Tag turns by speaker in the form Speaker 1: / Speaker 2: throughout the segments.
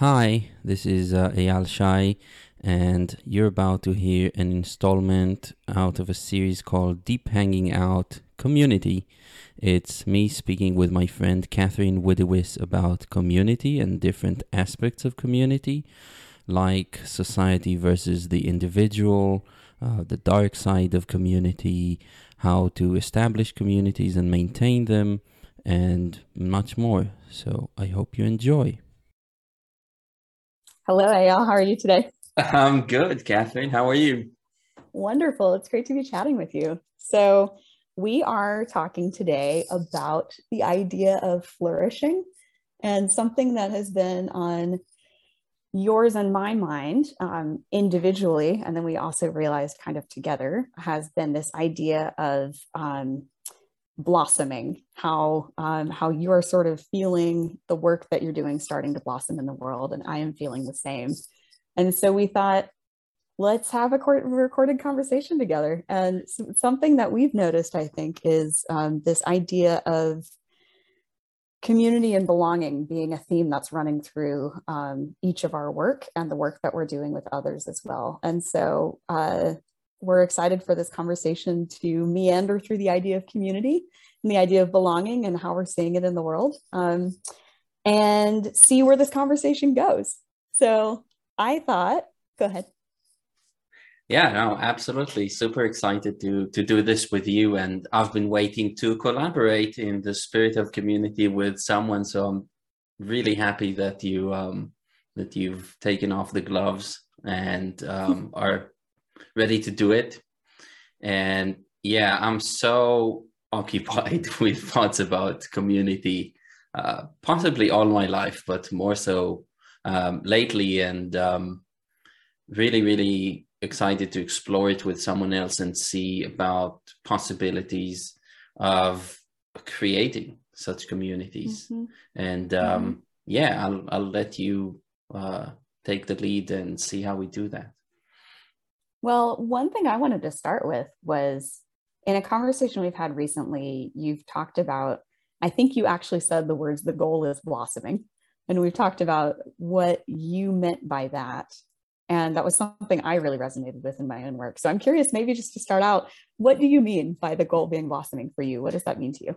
Speaker 1: Hi, this is uh, Eyal Shay, and you're about to hear an installment out of a series called Deep Hanging Out Community. It's me speaking with my friend Catherine Woodiwiss about community and different aspects of community, like society versus the individual, uh, the dark side of community, how to establish communities and maintain them, and much more. So I hope you enjoy.
Speaker 2: Hello, Eyal. How are you today?
Speaker 1: I'm good, Catherine. How are you?
Speaker 2: Wonderful. It's great to be chatting with you. So, we are talking today about the idea of flourishing and something that has been on yours and my mind um, individually. And then we also realized kind of together has been this idea of um, blossoming how um, how you are sort of feeling the work that you're doing starting to blossom in the world and i am feeling the same. And so we thought let's have a recorded conversation together. And something that we've noticed i think is um, this idea of community and belonging being a theme that's running through um, each of our work and the work that we're doing with others as well. And so uh, we're excited for this conversation to meander through the idea of community and the idea of belonging and how we're seeing it in the world um, and see where this conversation goes. So I thought, go ahead.
Speaker 1: Yeah, no, absolutely. Super excited to to do this with you. And I've been waiting to collaborate in the spirit of community with someone. So I'm really happy that you um that you've taken off the gloves and um, are ready to do it. And yeah, I'm so occupied with thoughts about community, uh, possibly all my life, but more so um, lately. And um, really, really excited to explore it with someone else and see about possibilities of creating such communities. Mm-hmm. And um, mm-hmm. yeah, I'll, I'll let you uh, take the lead and see how we do that.
Speaker 2: Well, one thing I wanted to start with was in a conversation we've had recently, you've talked about, I think you actually said the words, the goal is blossoming. And we've talked about what you meant by that. And that was something I really resonated with in my own work. So I'm curious, maybe just to start out, what do you mean by the goal being blossoming for you? What does that mean to you?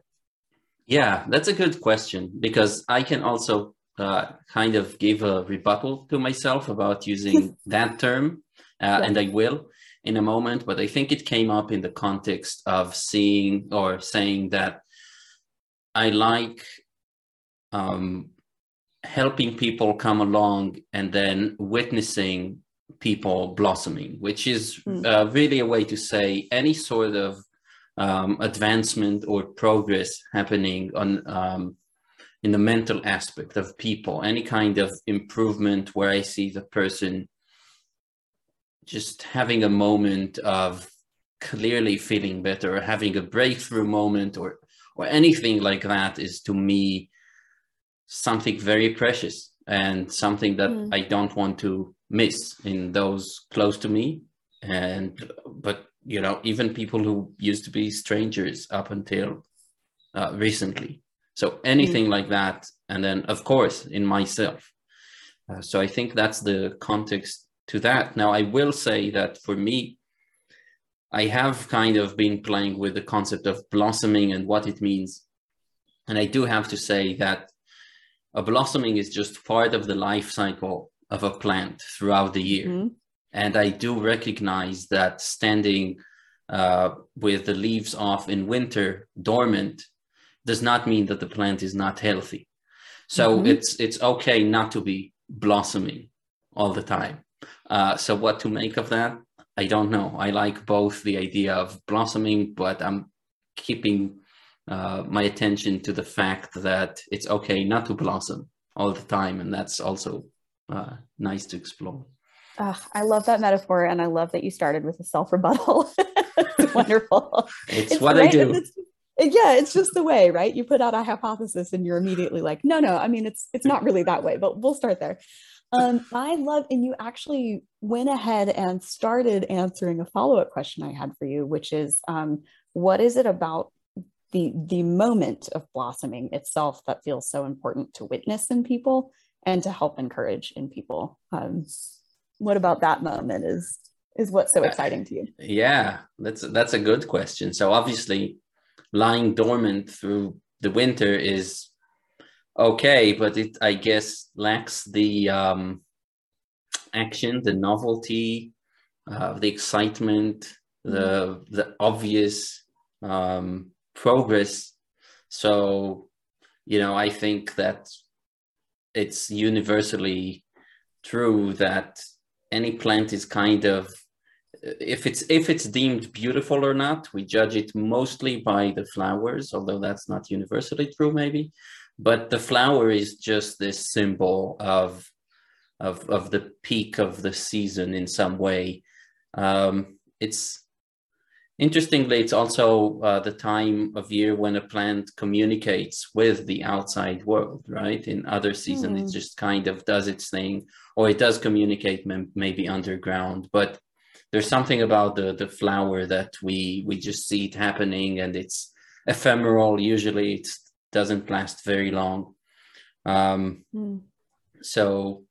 Speaker 1: Yeah, that's a good question because I can also uh, kind of give a rebuttal to myself about using that term uh, and I will in a moment. But I think it came up in the context of seeing or saying that I like um, helping people come along and then witnessing people blossoming, which is mm. uh, really a way to say any sort of um, advancement or progress happening on um, in the mental aspect of people, any kind of improvement where I see the person just having a moment of clearly feeling better or having a breakthrough moment or or anything like that is to me something very precious and something that mm. I don't want to miss in those close to me and but you know even people who used to be strangers up until uh, recently so anything mm. like that and then of course in myself uh, so i think that's the context to that. Now, I will say that for me, I have kind of been playing with the concept of blossoming and what it means. And I do have to say that a blossoming is just part of the life cycle of a plant throughout the year. Mm-hmm. And I do recognize that standing uh, with the leaves off in winter dormant does not mean that the plant is not healthy. So mm-hmm. it's it's okay not to be blossoming all the time. Uh, so what to make of that? I don't know. I like both the idea of blossoming, but I'm keeping uh, my attention to the fact that it's okay not to blossom all the time, and that's also uh, nice to explore.
Speaker 2: I love that metaphor, and I love that you started with a self rebuttal. it's wonderful.
Speaker 1: It's, it's what I do.
Speaker 2: It's, yeah, it's just the way, right? You put out a hypothesis, and you're immediately like, no, no. I mean, it's it's not really that way, but we'll start there. Um, I love, and you actually went ahead and started answering a follow up question I had for you, which is, um, what is it about the the moment of blossoming itself that feels so important to witness in people? and to help encourage in people. Um, what about that moment is is what's so exciting to you?
Speaker 1: Yeah, that's that's a good question. So obviously, lying dormant through the winter is okay, but it I guess lacks the um, action, the novelty, uh, the excitement, the the obvious um, progress. So, you know, I think that it's universally true that any plant is kind of if it's if it's deemed beautiful or not we judge it mostly by the flowers although that's not universally true maybe but the flower is just this symbol of of of the peak of the season in some way um, it's interestingly it's also uh, the time of year when a plant communicates with the outside world right in other seasons mm. it hmm. just kind of does its thing or it does communicate maybe underground but there's something about the the flower that we we just see it happening and it's ephemeral usually it's doesn't last very long. Um, mm. So,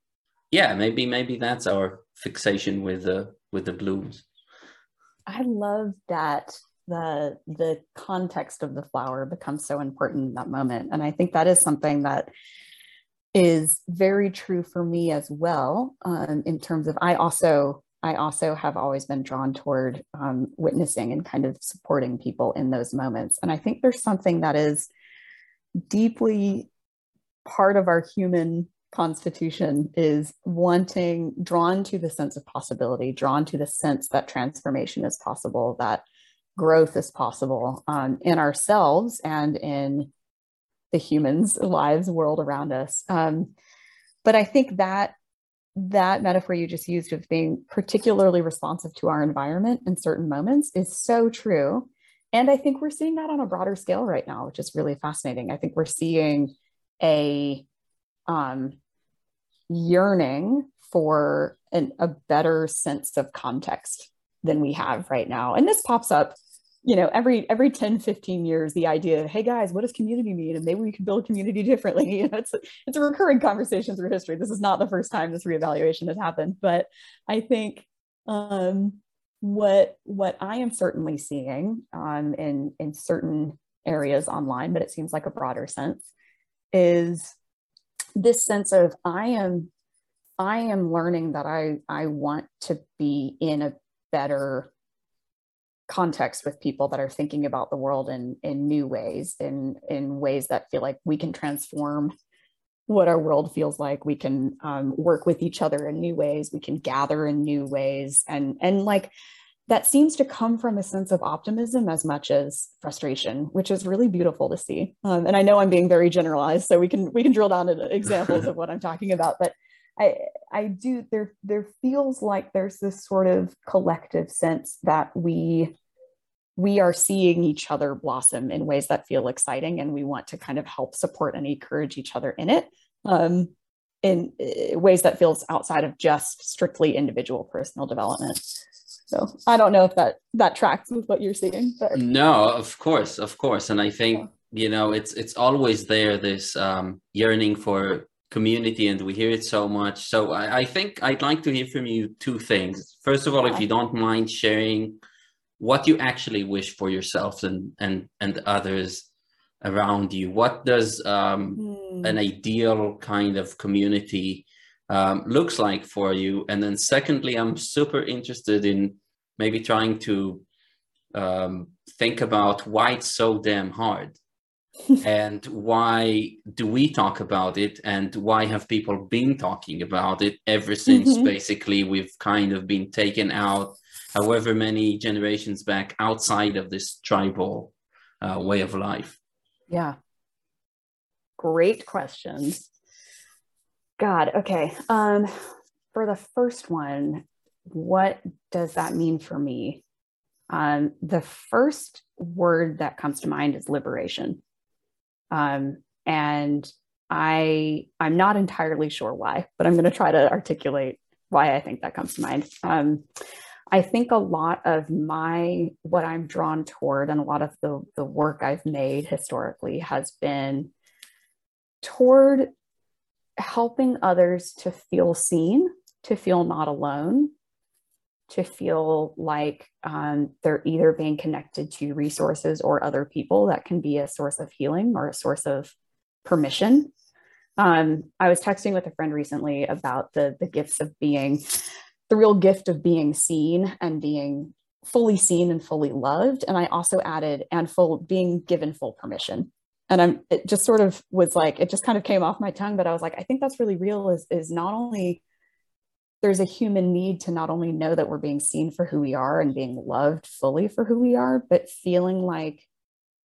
Speaker 1: yeah, maybe maybe that's our fixation with the with the blooms.
Speaker 2: I love that the the context of the flower becomes so important in that moment, and I think that is something that is very true for me as well. Um, in terms of, I also I also have always been drawn toward um, witnessing and kind of supporting people in those moments, and I think there's something that is deeply part of our human constitution is wanting, drawn to the sense of possibility, drawn to the sense that transformation is possible, that growth is possible um, in ourselves and in the humans' lives, world around us. Um, but I think that that metaphor you just used of being particularly responsive to our environment in certain moments is so true and I think we're seeing that on a broader scale right now, which is really fascinating. I think we're seeing a um, yearning for an, a better sense of context than we have right now. And this pops up, you know, every every 10, 15 years, the idea of, hey guys, what does community mean? And maybe we can build community differently. You know, it's it's a recurring conversation through history. This is not the first time this reevaluation has happened, but I think um, what what I am certainly seeing um, in in certain areas online, but it seems like a broader sense, is this sense of I am I am learning that I I want to be in a better context with people that are thinking about the world in in new ways in in ways that feel like we can transform what our world feels like. We can um, work with each other in new ways. We can gather in new ways. And and like that seems to come from a sense of optimism as much as frustration which is really beautiful to see. Um, and i know i'm being very generalized so we can we can drill down into examples of what i'm talking about. But i i do there there feels like there's this sort of collective sense that we we are seeing each other blossom in ways that feel exciting and we want to kind of help support and encourage each other in it um, in uh, ways that feels outside of just strictly individual personal development. So i don't know if that that tracks with what you're seeing but
Speaker 1: no of course of course. And i think you know it's it's always there this um, yearning for community and we hear it so much. So I, I think i'd like to hear from you two things. First of all if you don't mind sharing what you actually wish for yourself and and and others around you what does um, mm. an ideal kind of community um, looks like for you and then secondly i'm super interested in maybe trying to um, think about why it's so damn hard and why do we talk about it and why have people been talking about it ever since mm-hmm. basically we've kind of been taken out however many generations back outside of this tribal uh, way of life?
Speaker 2: Yeah. Great questions. God, okay. Um, for the first one, what does that mean for me? Um, the first word that comes to mind is liberation. Um, and I I'm not entirely sure why, but I'm going to try to articulate why I think that comes to mind. Um, I think a lot of my what I'm drawn toward and a lot of the the work I've made historically has been toward helping others to feel seen, to feel not alone, to feel like um, they're either being connected to resources or other people that can be a source of healing or a source of permission. Um, I was texting with a friend recently about the the gifts of being, the real gift of being seen and being fully seen and fully loved. And I also added and full being given full permission. And I'm it just sort of was like it just kind of came off my tongue, but I was like, I think that's really real. Is is not only there's a human need to not only know that we're being seen for who we are and being loved fully for who we are, but feeling like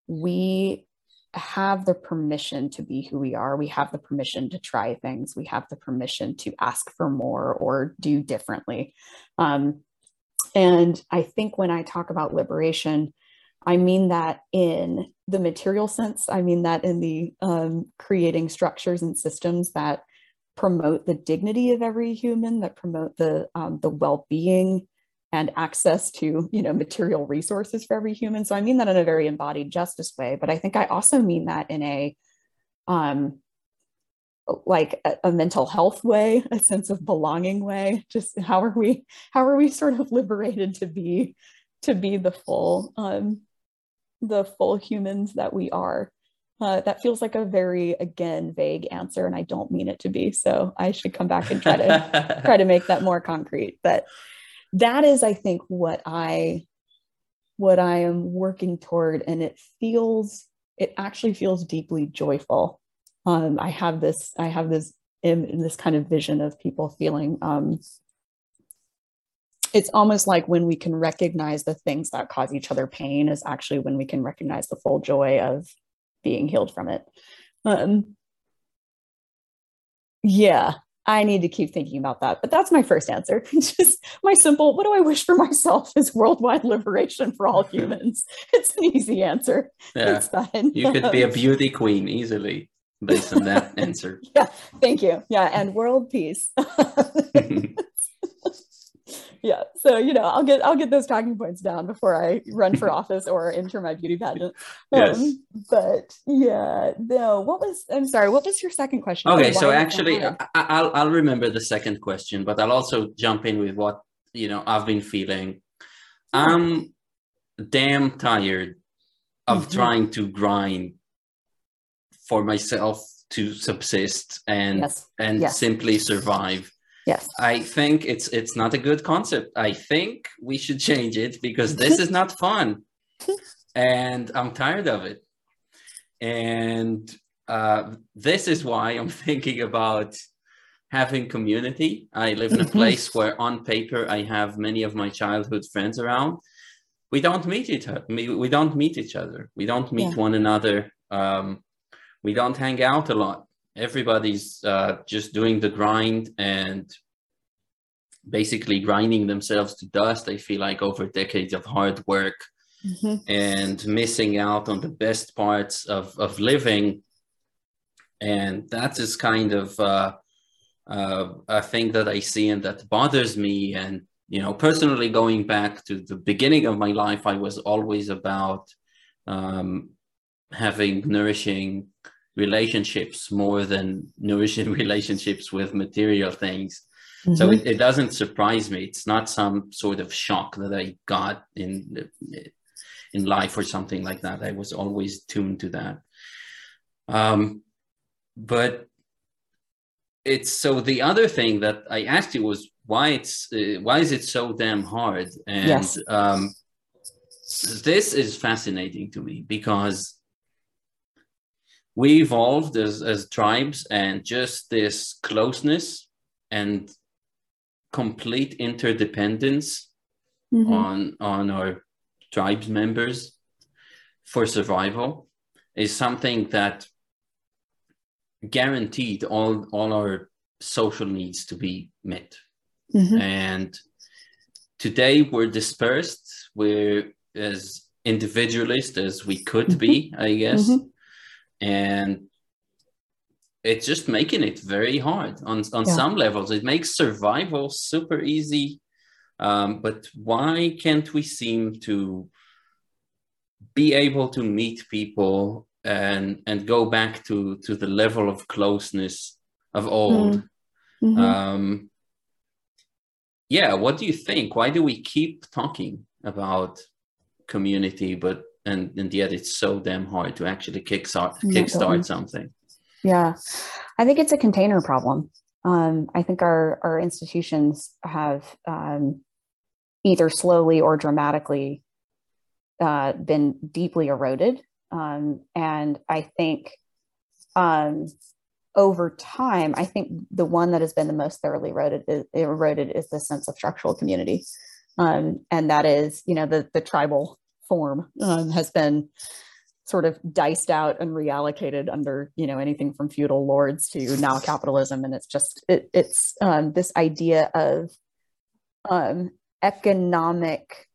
Speaker 2: we have the permission to be who we are. We have the permission to try things. We have the permission to ask for more or do differently. Um, and I think when I talk about liberation, I mean that in the material sense. I mean that in the um, creating structures and systems that promote the dignity of every human, that promote the um, the well-being and access to you know material resources for every human. So I mean that in a very embodied justice way, but I think I also mean that in a um, like a, a, mental health way, a sense of belonging way. Just how are we how are we sort of liberated to be to be the full um, the full humans that we are? Uh, that feels like a very again vague answer, and I don't mean it to be. So I should come back and try to try to make that more concrete. But that is, I think, what I what I am working toward, and it feels it actually feels deeply joyful. Um, I have this I have this in this kind of vision of people feeling um, it's almost like when we can recognize the things that cause each other pain is actually when we can recognize the full joy of being healed from it. Um, yeah, I need to keep thinking about that. But that's my first answer. Just my simple, what do I wish for myself is worldwide liberation for all humans. It's an easy answer.
Speaker 1: Yeah. You could be a beauty queen easily based on that answer.
Speaker 2: Yeah, thank you. Yeah, and world peace yeah so you know i'll get i'll get those talking points down before i run for office or enter my beauty pageant
Speaker 1: yes.
Speaker 2: Um, but yeah no what was i'm sorry what was your second question
Speaker 1: okay so actually I, i'll i'll remember the second question but i'll also jump in with what you know i've been feeling i'm damn tired of mm-hmm. trying to grind for myself to subsist and yes. and yes. simply survive
Speaker 2: Yes.
Speaker 1: I think it's it's not a good concept. I think we should change it because this is not fun. and I'm tired of it. And uh, this is why I'm thinking about having community. I live in a place where on paper I have many of my childhood friends around. We don't meet each other. We don't meet each other. We don't meet yeah. one another. Um, we don't hang out a lot everybody's uh, just doing the grind and basically grinding themselves to dust. I feel like over decades of hard work mm-hmm. and missing out on the best parts of, of living. And that is kind of uh, uh, a thing that I see and that bothers me. And, you know, personally going back to the beginning of my life, I was always about um, having nourishing relationships more than nourishing relationships with material things. Mm-hmm. So it, it, doesn't surprise me. It's not some sort of shock that I got in in life or something like that. I was always tuned to that. Um, but it's so the other thing that I asked you was why it's uh, why is it so damn hard? And yes. um, this is fascinating to me because we evolved as, as tribes and just this closeness and complete interdependence mm-hmm. on on our tribes members for survival is something that guaranteed all all our social needs to be met mm-hmm. and today we're dispersed we're as individualist as we could mm-hmm. be i guess mm-hmm and it's just making it very hard on on yeah. some levels. It makes survival super easy, um, but why can't we seem to be able to meet people and and go back to to the level of closeness of old. Mm-hmm. Um, yeah, what do you think? Why do we keep talking about community, but and and yet it's so damn hard to actually kickstart kickstart something?
Speaker 2: Yeah, I think it's a container problem. Um, I think our our institutions have um, either slowly or dramatically uh, been deeply eroded, um, and I think um, over time, I think the one that has been the most thoroughly eroded is, eroded is the sense of structural community, um, and that is, you know, the the tribal form um, has been sort of diced out and reallocated under, you know, anything from feudal lords to now capitalism, and it's just it, it's um, this idea of um, economic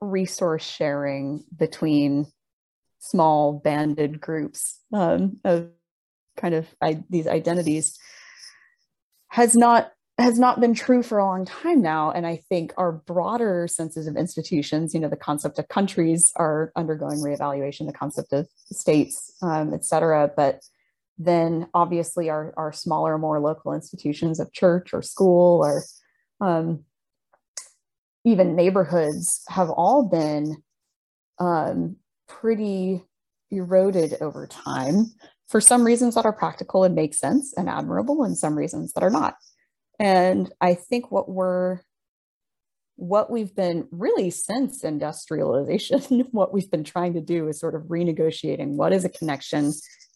Speaker 2: resource sharing between small banded groups um, of kind of I, these identities has not has not been true for a long time now and i think our broader senses of institutions you know the concept of countries are undergoing reevaluation the concept of states um, et cetera but then obviously our, our smaller more local institutions of church or school or um, even neighborhoods have all been um, pretty eroded over time for some reasons that are practical and make sense and admirable and some reasons that are not and i think what we're what we've been really since industrialization what we've been trying to do is sort of renegotiating what is a connection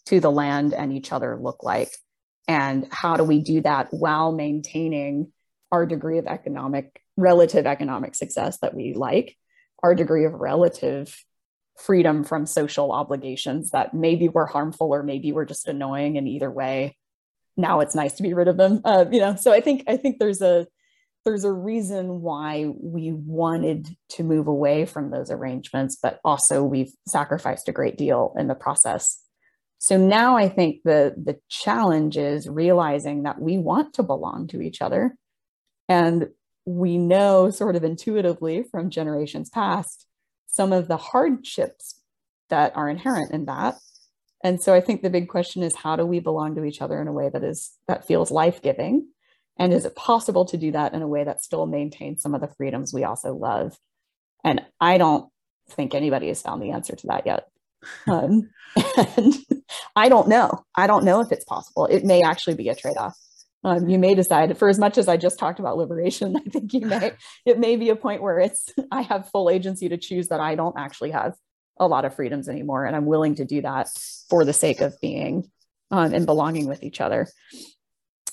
Speaker 2: to the land and each other look like. And how do we do that while maintaining our degree of economic relative economic success that we like our degree of relative freedom from social obligations that maybe were harmful or maybe were just annoying and either way now it's nice to be rid of them uh, you know? So i think i think there's a there's a reason why we wanted to move away from those arrangements but also we've sacrificed a great deal in the process. So now i think the the challenge is realizing that we want to belong to each other. And we know sort of intuitively from generations past some of the hardships that are inherent in that and so i think the big question is how do we belong to each other in a way that is that feels life-giving? And is it possible to do that in a way that still maintains some of the freedoms we also love? And i don't think anybody has found the answer to that yet. Um, and i don't know. I don't know if it's possible. It may actually be a trade-off. Um, you may decide for as much as i just talked about liberation i think you may it may be a point where it's i have full agency to choose that i don't actually have a lot of freedoms anymore and i'm willing to do that for the sake of being um, and belonging with each other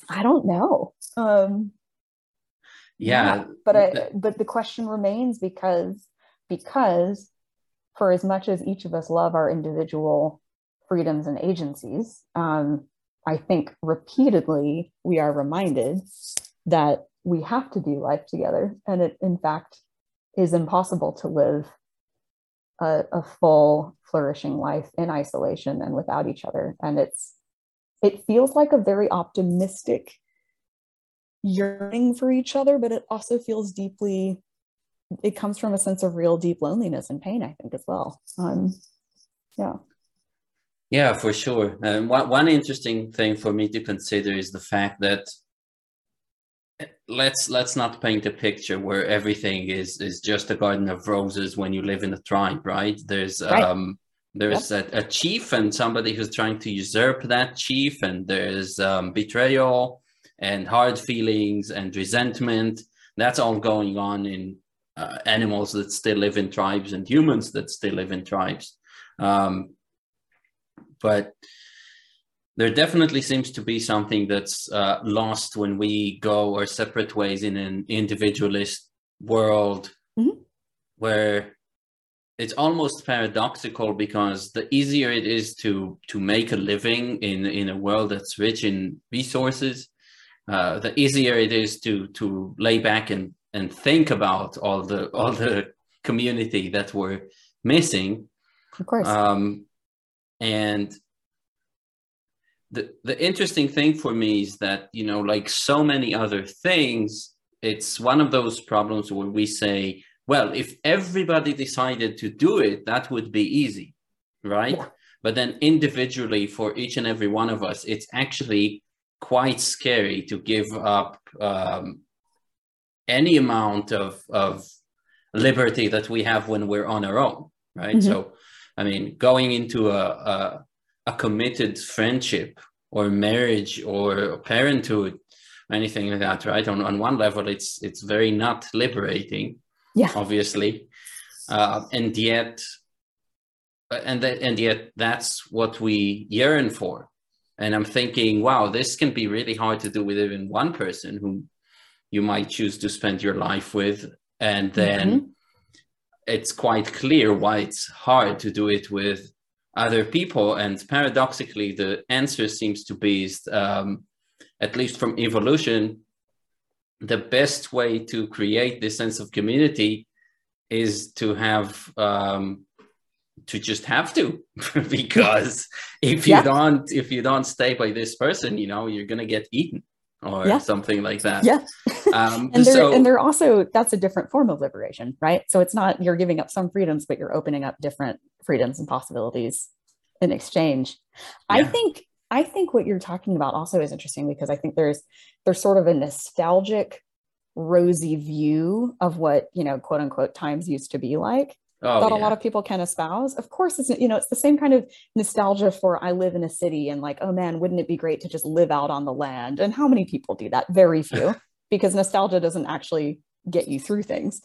Speaker 2: i don't know um,
Speaker 1: yeah, yeah
Speaker 2: but I, but the question remains because because for as much as each of us love our individual freedoms and agencies um, I think repeatedly we are reminded that we have to do life together. And it, in fact, is impossible to live a, a, full, flourishing life in isolation and without each other. And it's, it feels like a very optimistic yearning for each other, but it also feels deeply, it comes from a sense of real deep loneliness and pain, I think, as well. Um, yeah.
Speaker 1: Yeah, for sure. And one, one interesting thing for me to consider is the fact that let's let's not paint a picture where everything is is just a garden of roses when you live in a tribe, right? There's right. um there's yep. a, a, chief and somebody who's trying to usurp that chief, and there's um, betrayal and hard feelings and resentment. That's all going on in uh, animals that still live in tribes and humans that still live in tribes. Um, but there definitely seems to be something that's uh, lost when we go our separate ways in an individualist world mm-hmm. where it's almost paradoxical because the easier it is to to make a living in in a world that's rich in resources uh, the easier it is to to lay back and and think about all the all the community that we're missing
Speaker 2: of course
Speaker 1: um, and the the interesting thing for me is that you know like so many other things it's one of those problems where we say well if everybody decided to do it that would be easy right yeah. but then individually for each and every one of us it's actually quite scary to give up um, any amount of of liberty that we have when we're on our own, right? Mm-hmm. So, I mean, going into a, a a committed friendship or marriage or parenthood or anything like that, right? On on one level, it's it's very not liberating,
Speaker 2: yeah,
Speaker 1: obviously, uh, and yet, and that and yet that's what we yearn for. And I'm thinking, wow, this can be really hard to do with even one person who you might choose to spend your life with, and then. Mm-hmm. It's quite clear why it's hard to do it with other people. And paradoxically, the answer seems to be, um, at least from evolution, the best way to create this sense of community is to have um, to just have to because if you yeah. don't if you don't stay by this person you know you're gonna get eaten or yeah. something like that.
Speaker 2: Yeah. Um, and, they're, so, and they're also, that's a different form of liberation, right? So it's not you're giving up some freedoms, but you're opening up different freedoms and possibilities in exchange. Yeah. I think, I think what you're talking about also is interesting because I think there's, there's sort of a nostalgic, rosy view of what, you know, quote unquote times used to be like oh, that yeah. a lot of people can espouse. Of course, it's you know it's the same kind of nostalgia for I live in a city and like oh man, wouldn't it be great to just live out on the land? And how many people do that? Very few, because nostalgia doesn't actually get you through things.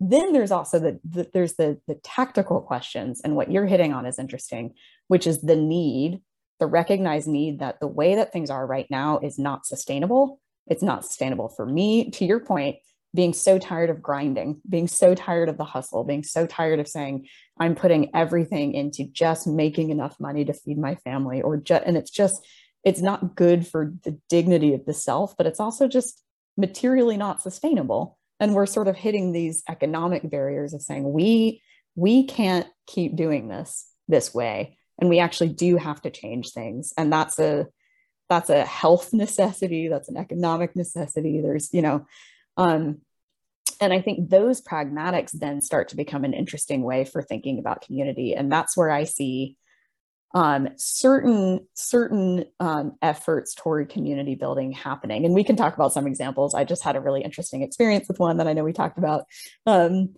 Speaker 2: Then there's also the, the there's the the tactical questions, and what you're hitting on is interesting, which is the need, the recognized need that the way that things are right now is not sustainable. It's not sustainable for me. To your point, being so tired of grinding, being so tired of the hustle, being so tired of saying, I'm putting everything into just making enough money to feed my family, or just, and it's just, it's not good for the dignity of the self, but it's also just materially not sustainable. And we're sort of hitting these economic barriers of saying, we, we can't keep doing this this way. And we actually do have to change things. And that's a, that's a health necessity. That's an economic necessity. There's, you know, um, and I think those pragmatics then start to become an interesting way for thinking about community. And that's where I see um, certain certain um, efforts toward community building happening. And we can talk about some examples. I just had a really interesting experience with one that I know we talked about, um,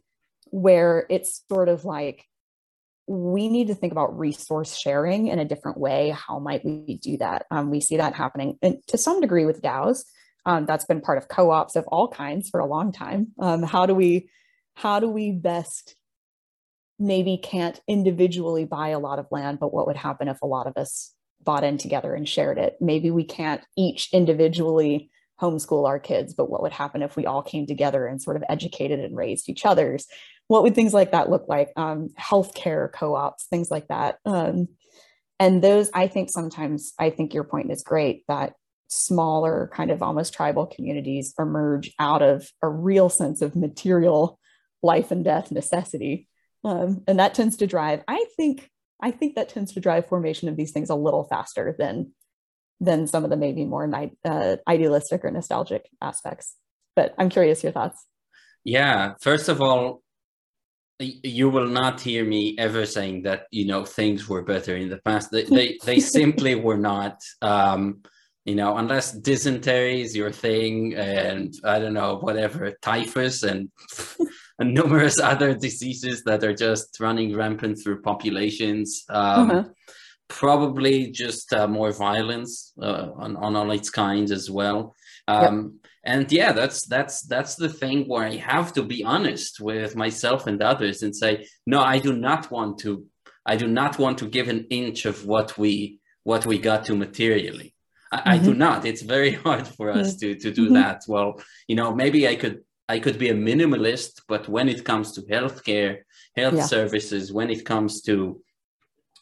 Speaker 2: where it's sort of like we need to think about resource sharing in a different way. How might we do that? Um, we see that happening and to some degree with DAOs. Um, that's been part of co-ops of all kinds for a long time. Um, how do we how do we best maybe can't individually buy a lot of land, but what would happen if a lot of us bought in together and shared it? Maybe we can't each individually homeschool our kids, but what would happen if we all came together and sort of educated and raised each other's? What would things like that look like? Um, healthcare co-ops, things like that. Um, and those, I think sometimes, I think your point is great that smaller kind of almost tribal communities emerge out of a real sense of material life and death necessity. Um, and that tends to drive i think i think that tends to drive formation of these things a little faster than than some of the maybe more uh, idealistic or nostalgic aspects. But i'm curious your thoughts.
Speaker 1: Yeah. First of all you will not hear me ever saying that you know things were better in the past. They they, they simply were not. Um, you know, unless dysentery is your thing and I don't know, whatever, typhus and, and numerous other diseases that are just running rampant through populations. Um, uh-huh. Probably just uh, more violence uh, on, on all its kinds as well. Um, yep. And yeah, that's that's that's the thing where I have to be honest with myself and others and say, no, I do not want to. I do not want to give an inch of what we what we got to materially. I, mm-hmm. I do mm-hmm. not. It's very hard for us to to do mm-hmm. that. Well, you know, maybe I could I could be a minimalist, but when it comes to healthcare, health yeah. services, when it comes to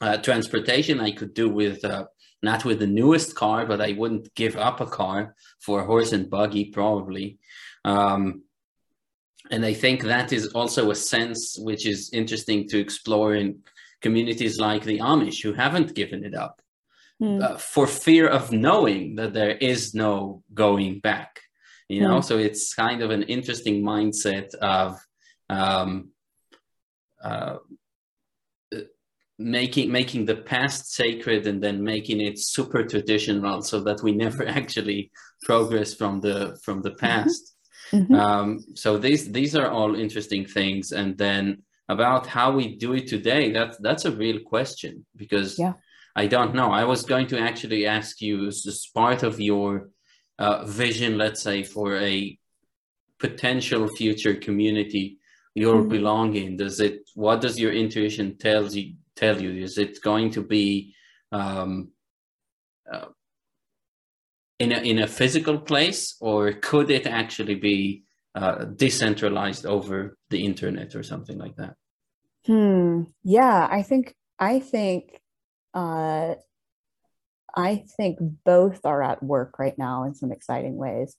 Speaker 1: uh, transportation, I could do with uh, not with the newest car, but I wouldn't give up a car for a horse and buggy probably. Um, and I think that is also a sense which is interesting to explore in communities like the Amish who haven't given it up mm. uh, for fear of knowing that there is no going back you know mm. so it's kind of an interesting mindset of um, uh, making making the past sacred and then making it super traditional so that we never actually progress from the from the mm-hmm. past mm-hmm. um, so these these are all interesting things and then about how we do it today that's that's a real question because yeah. I don't know i was going to actually ask you as part of your uh, vision let's say for a potential future community you're mm-hmm. belonging does it what does your intuition tells you tell you? Is it going to be um, uh, in a in a physical place, or could it actually be uh, decentralized over the internet or something like that?
Speaker 2: Hmm. Yeah, I think I think uh, I think both are at work right now in some exciting ways.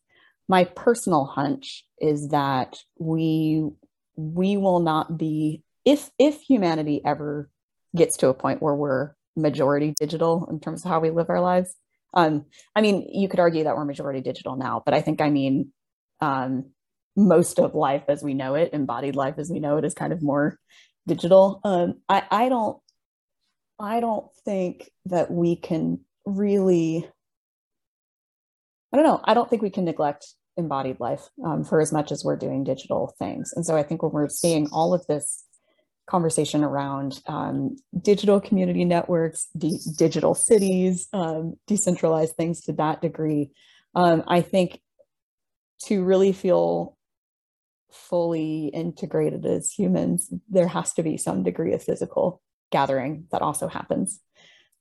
Speaker 2: My personal hunch is that we we will not be if if humanity ever gets to a point where we're majority digital in terms of how we live our lives. Um, I mean, you could argue that we're majority digital now, but I think I mean um, most of life as we know it, embodied life as we know it, is kind of more digital. Um, I, I don't, I don't think that we can really. I don't know. I don't think we can neglect embodied life um, for as much as we're doing digital things. And so I think when we're seeing all of this conversation around um, digital community networks, de- digital cities, um, decentralized things to that degree. Um, I think to really feel fully integrated as humans, there has to be some degree of physical gathering that also happens.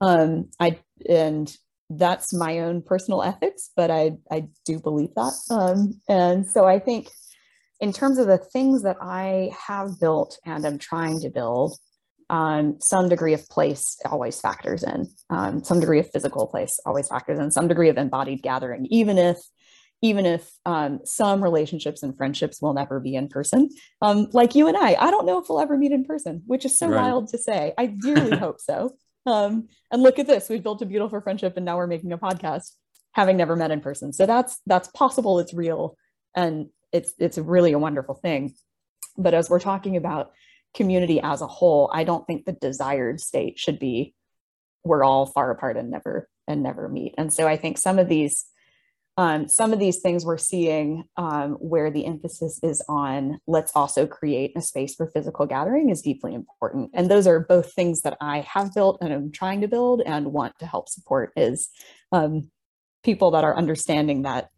Speaker 2: Um, I and that's my own personal ethics, but I I do believe that, um, and so I think in terms of the things that I have built and am trying to build, um, some degree of place always factors in. Um, some degree of physical place always factors in. Some degree of embodied gathering, even if even if um, some relationships and friendships will never be in person. Um, like you and I, I don't know if we'll ever meet in person, which is so right. wild to say. I dearly hope so. Um, and look at this, we've built a beautiful friendship, and now we're making a podcast, having never met in person. So that's that's possible. It's real, and it's it's really a wonderful thing but as we're talking about community as a whole i don't think the desired state should be we're all far apart and never and never meet and so i think some of these um, some of these things we're seeing um, where the emphasis is on let's also create a space for physical gathering is deeply important and those are both things that i have built and i'm trying to build and want to help support is um, people that are understanding that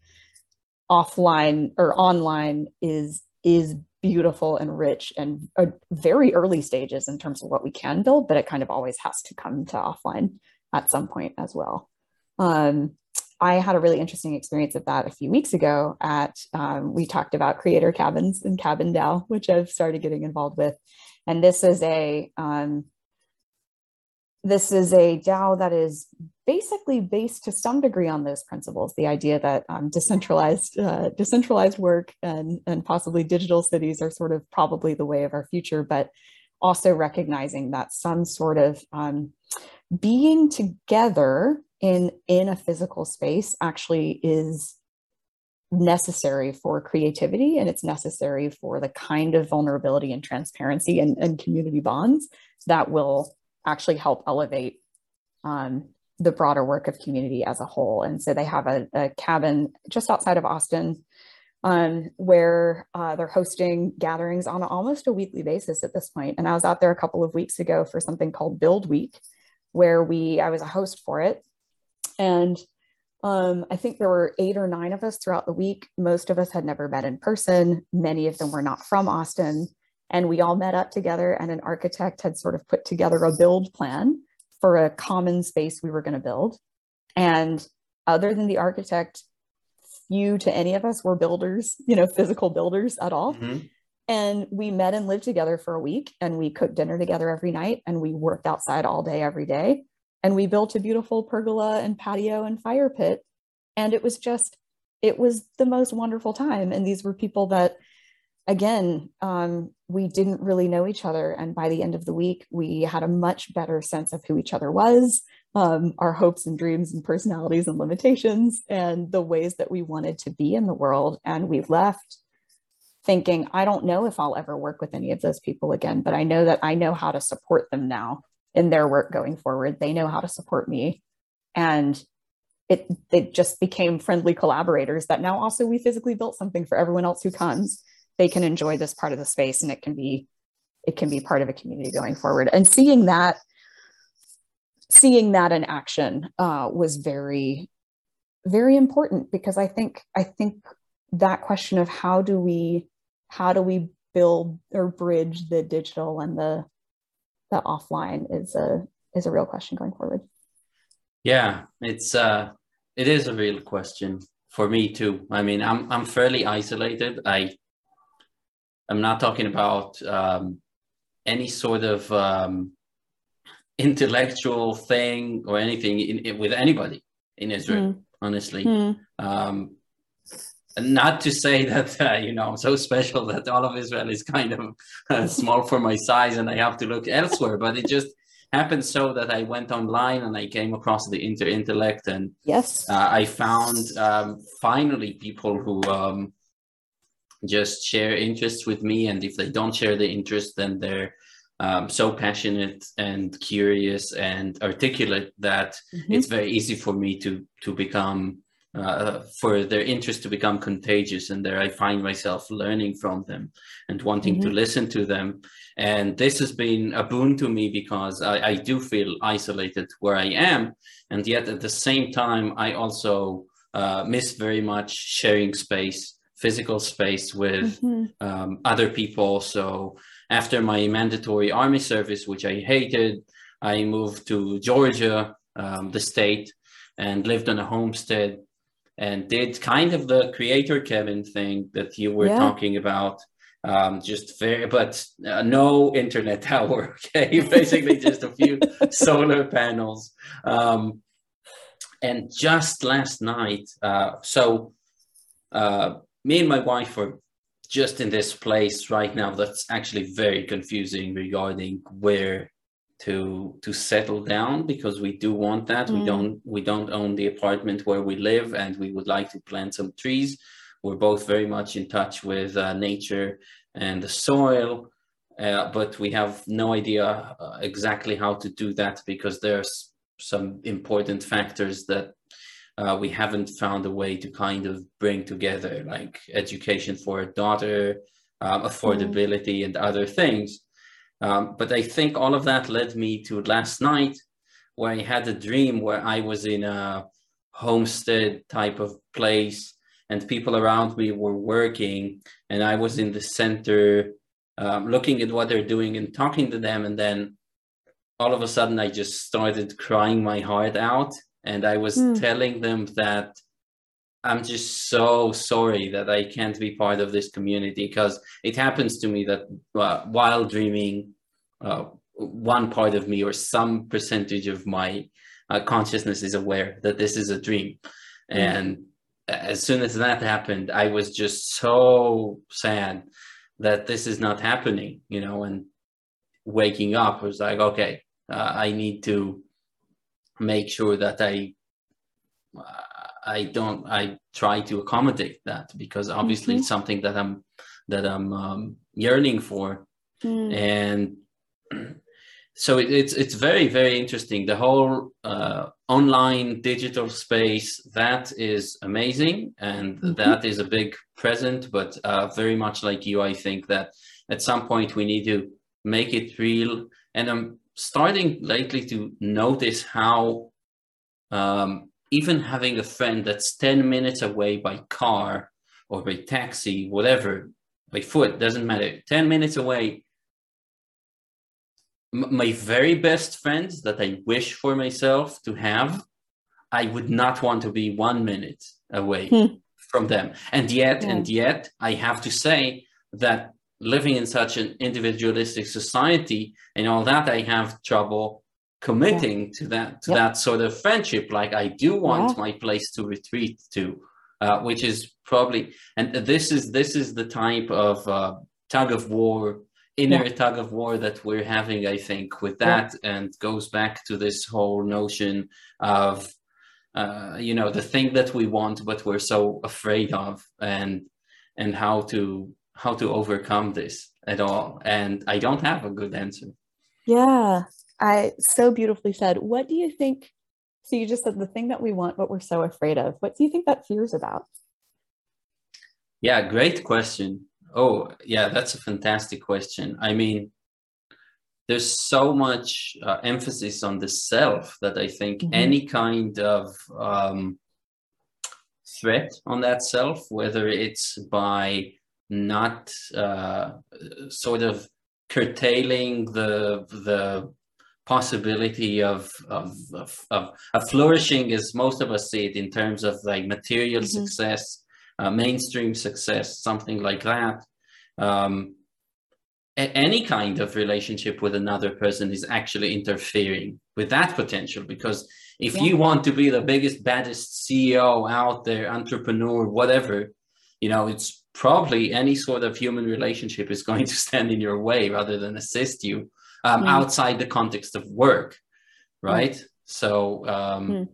Speaker 2: offline or online is is beautiful and rich and uh, very early stages in terms of what we can build, but it kind of always has to come to offline at some point as well. Um, I had a really interesting experience of that a few weeks ago at, um, we talked about creator cabins and Cabin DAO, which I've started getting involved with. And this is a, um, this is a DAO that is basically based to some degree on those principles. The idea that um, decentralized uh, decentralized work and and possibly digital cities are sort of probably the way of our future, but also recognizing that some sort of um, being together in in a physical space actually is necessary for creativity and it's necessary for the kind of vulnerability and transparency and, and community bonds that will actually help elevate um, the broader work of community as a whole. And so they have a, a cabin just outside of Austin um, where uh, they're hosting gatherings on almost a weekly basis at this point. And I was out there a couple of weeks ago for something called Build Week, where we I was a host for it, and um, I think there were eight or nine of us throughout the week. Most of us had never met in person. Many of them were not from Austin. And we all met up together, and an architect had sort of put together a build plan for a common space we were going to build. And other than the architect, few to any of us were builders, you know, physical builders at all. Mm-hmm. And we met and lived together for a week and we cooked dinner together every night and we worked outside all day, every day. And we built a beautiful pergola and patio and fire pit. And it was just, it was the most wonderful time. And these were people that again, um, we didn't really know each other. And by the end of the week, we had a much better sense of who each other was, um, our hopes and dreams and personalities and limitations, and the ways that we wanted to be in the world. And we left thinking, I don't know if I'll ever work with any of those people again, but I know that I know how to support them now in their work going forward. They know how to support me. And it it just became friendly collaborators that now also we physically built something for everyone else who comes. They can enjoy this part of the space and it can be it can be part of a community going forward. And seeing that seeing that in action uh, was very very important because I think I think that question of how do we how do we build or bridge the digital and the the offline is a is a real question going forward.
Speaker 1: Yeah, it's uh it is a real question for me too. I mean, I'm I'm fairly isolated. I I'm not talking about um, any sort of um, intellectual thing or anything in, in, with anybody in Israel. Mm. Honestly, mm. Um, not to say that uh, you know I'm so special that all of Israel is kind of uh, small for my size and I have to look elsewhere, but it just happened so that I went online and I came across the Interintellect and
Speaker 2: yes,
Speaker 1: uh, I found um, finally people who um, just share interests with me, and if they don't share the interest, then they're um, so passionate and curious and articulate that mm-hmm. it's very easy for me to to become uh, for their interest to become contagious and there i find myself learning from them and wanting mm-hmm. to listen to them and this has been a boon to me because I, I, do feel isolated where i am and yet at the same time i also uh, miss very much sharing space physical space with mm-hmm. um, other people so after my mandatory army service which i hated i moved to georgia um, the state and lived on a homestead and did kind of the creator Kevin thing that you were yeah. talking about. Um, just very, but uh, no internet tower. Okay, basically just a few solar panels. Um, and just last night, uh, so uh, me and my wife are just in this place right now that's actually very confusing regarding where to to settle down because we do want that mm. we don't we don't own the apartment where we live and we would like to plant some trees we're both very much in touch with uh, nature and the soil uh, but we have no idea uh, exactly how to do that because there's some important factors that uh, we haven't found a way to kind of bring together like education for a daughter um, affordability mm. and other things um, but I think all of that led me to last night where I had a dream where I was in a homestead type of place and people around me were working and I was in the center um, looking at what they're doing and talking to them. And then all of a sudden I just started crying my heart out and I was mm. telling them that I'm just so sorry that I can't be part of this community because it happens to me that uh, while dreaming, uh, one part of me or some percentage of my uh, consciousness is aware that this is a dream. Mm-hmm. And as soon as that happened, I was just so sad that this is not happening, you know, and waking up was like, okay, uh, I need to make sure that I I don't I try to accommodate that because obviously mm-hmm. it's something that I'm that I'm um, yearning for mm. and so it, it's it's very very interesting the whole uh, online digital space that is amazing and mm-hmm. that is a big present but uh, very much like you I think that at some point we need to make it real and I'm starting lately to notice how um, even having a friend that's 10 minutes away by car or by taxi, whatever, by foot, doesn't matter, 10 minutes away. My very best friends that I wish for myself to have, I would not want to be one minute away hmm. from them. And yet, yeah. and yet, I have to say that living in such an individualistic society and all that, I have trouble committing yeah. to that to that sort of friendship like i do want yeah. my place to retreat to uh, which is probably and this is this is the type of uh, tug of war inner yeah. tug of war that we're having i think with that and goes back to this whole notion of uh, you know the thing that we want but we're so afraid of and and how to how to overcome this at all and i don't have a good answer
Speaker 2: yeah I so beautifully said. What do you think? So you just said the thing that we want, but we're so afraid of. What do you think that fear is about?
Speaker 1: Yeah, great question. Oh, yeah, that's a fantastic question. I mean, there's so much uh, emphasis on the self that I think mm-hmm. any kind of um, threat on that self, whether it's by not uh, sort of curtailing the the possibility of of, of, of, flourishing as most of us see it in terms of like material mm-hmm. success uh, mainstream success something like that um, any kind of relationship with another person is actually interfering with that potential because if yeah. you want to be the biggest baddest ceo out there entrepreneur whatever you know it's probably any sort of human relationship is going to stand in your way rather than assist you um, mm. outside the context of work right mm. so um, mm.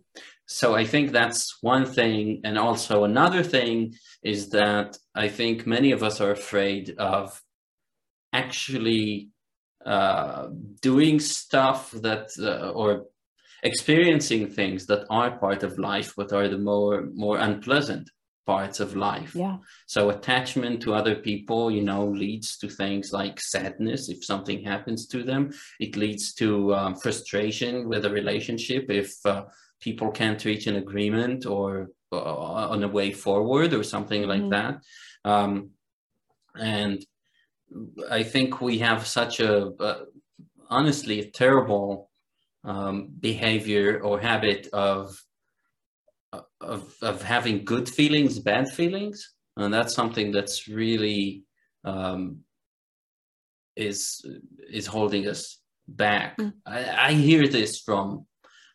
Speaker 1: so i think that's one thing and also another thing is that i think many of us are afraid of actually uh, doing stuff that uh, or experiencing things that are part of life but are the more more unpleasant parts of life.
Speaker 2: Yeah.
Speaker 1: So attachment to other people, you know, leads to things like sadness if something happens to them. It leads to um, frustration with a relationship if uh, people can't reach an agreement or uh, on a way forward or something like mm-hmm. that. Um, and I think we have such a, uh, honestly, a terrible um, behavior or habit of of of having good feelings, bad feelings, and that's something that's really um, is is holding us back. Mm. I, I hear this from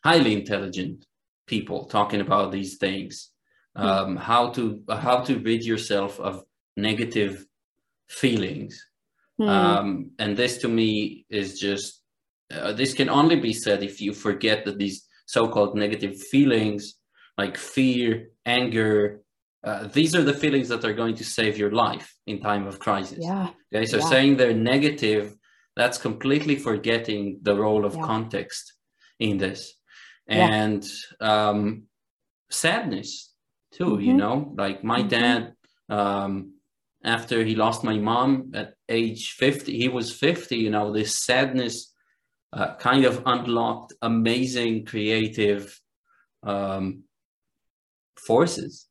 Speaker 1: highly intelligent people talking about these things. Mm. Um, how to how to rid yourself of negative feelings, mm. um, and this to me is just uh, this can only be said if you forget that these so-called negative feelings like fear, anger. Uh, these are the feelings that are going to save your life in time of crisis.
Speaker 2: Yeah.
Speaker 1: Okay. So
Speaker 2: yeah.
Speaker 1: saying they're negative, that's completely forgetting the role of yeah. context in this. And yeah. um, sadness too, mm-hmm. you know, like my mm-hmm. dad, um, after he lost my mom at age 50, he was 50, you know, this sadness uh, kind of unlocked amazing creative um, forces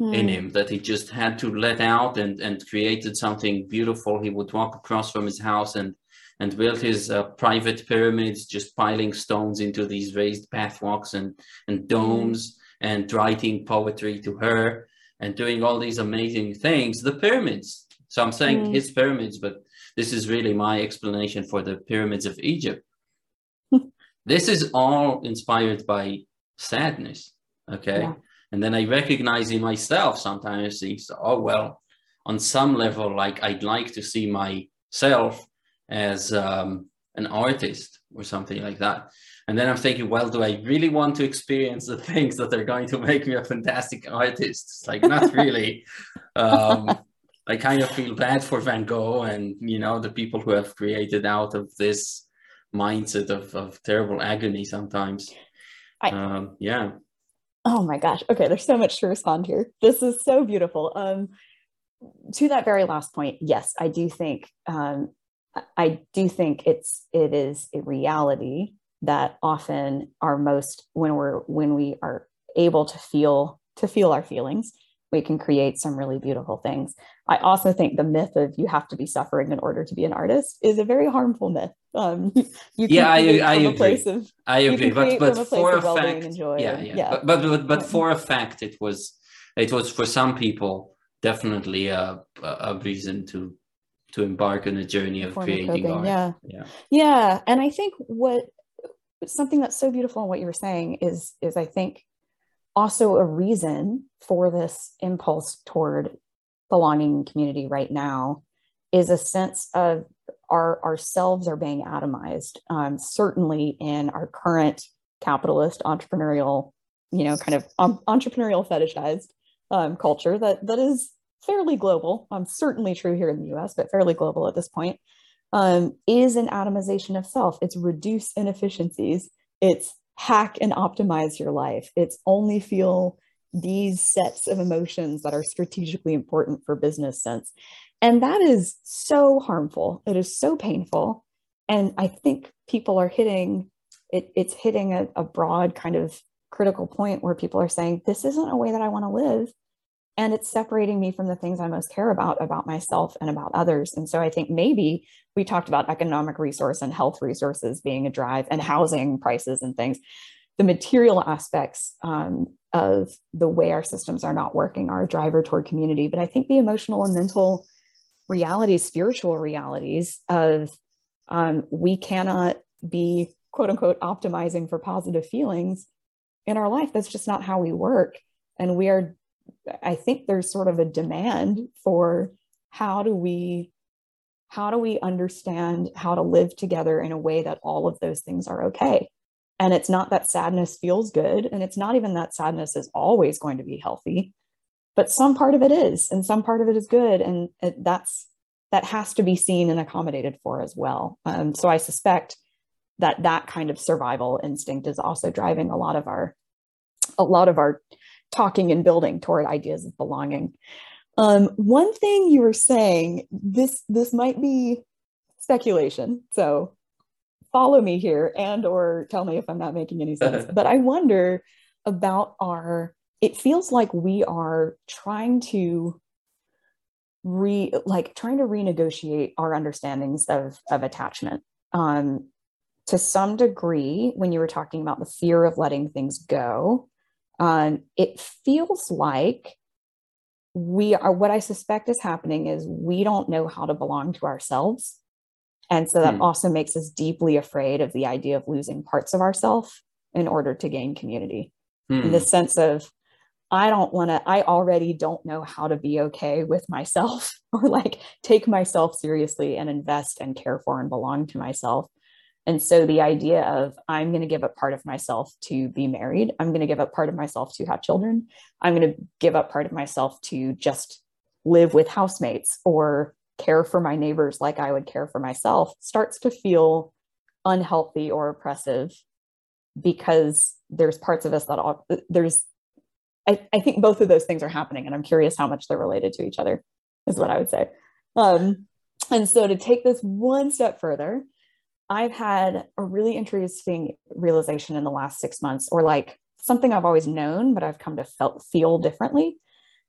Speaker 1: mm. in hmm. him that he just had to let out and and created something beautiful he would walk across from his house and and built his uh, private pyramids just piling stones into these raised pathwalks and and domes mm. and writing poetry to her and doing all these amazing things the pyramids so i'm saying mm. his pyramids but this is really my explanation for the pyramids of egypt this is all inspired by sadness okay yeah. And then I recognize in myself sometimes, so, oh, well, on some level, like I'd like to see myself as um, an artist or something like that. And then I'm thinking, well, do I really want to experience the things that are going to make me a fantastic artist? It's like, not really. um, I kind of feel bad for Van Gogh and, you know, the people who have created out of this mindset of, of terrible agony sometimes. I, um, yeah.
Speaker 2: Oh my gosh. Okay, there's so much to respond here. This is so beautiful. Um, to that very last point, yes, I do think um, I do think it's it is a reality that often our most when we're when we are able to feel to feel our feelings, we can create some really beautiful things. I also think the myth of you have to be suffering in order to be an artist is a very harmful myth. Um,
Speaker 1: you yeah, I, I agree. Of, I agree, but but for a fact, yeah, yeah, yeah. But, but but, but for a fact, it was it was for some people definitely a a reason to to embark on a journey of creating art.
Speaker 2: Yeah, yeah, yeah. And I think what something that's so beautiful in what you were saying is is I think also a reason for this impulse toward belonging community right now is a sense of our ourselves are being atomized um, certainly in our current capitalist entrepreneurial you know kind of um, entrepreneurial fetishized um, culture that that is fairly global um, certainly true here in the us but fairly global at this point um, is an atomization of self. It's reduce inefficiencies. It's hack and optimize your life. It's only feel these sets of emotions that are strategically important for business sense. And that is so harmful. It is so painful. And I think people are hitting it, it's hitting a, a broad kind of critical point where people are saying, this isn't a way that I want to live. And it's separating me from the things I most care about, about myself and about others. And so I think maybe we talked about economic resource and health resources being a drive and housing prices and things. The material aspects um, of the way our systems are not working are a driver toward community. But I think the emotional and mental realities, spiritual realities of um, we cannot be quote unquote optimizing for positive feelings in our life. That's just not how we work. And we are, I think there's sort of a demand for how do we how do we understand how to live together in a way that all of those things are okay and it's not that sadness feels good and it's not even that sadness is always going to be healthy but some part of it is and some part of it is good and it, that's that has to be seen and accommodated for as well. Um, so i suspect that that kind of survival instinct is also driving a lot of our a lot of our talking and building toward ideas of belonging. Um, one thing you were saying this this might be speculation so follow me here and or tell me if i'm not making any sense but i wonder about our it feels like we are trying to re like trying to renegotiate our understandings of of attachment um to some degree when you were talking about the fear of letting things go um it feels like we are what i suspect is happening is we don't know how to belong to ourselves and so that hmm. also makes us deeply afraid of the idea of losing parts of ourselves in order to gain community hmm. in the sense of I don't want to, I already don't know how to be okay with myself or like take myself seriously and invest and care for and belong to myself. And so the idea of I'm going to give up part of myself to be married, I'm going to give up part of myself to have children, I'm going to give up part of myself to just live with housemates or care for my neighbors like I would care for myself starts to feel unhealthy or oppressive because there's parts of us that all, there's I, I think both of those things are happening and i'm curious how much they're related to each other is what i would say. Um, and so to take this one step further i've had a really interesting realization in the last six months or like something i've always known but i've come to felt, feel differently.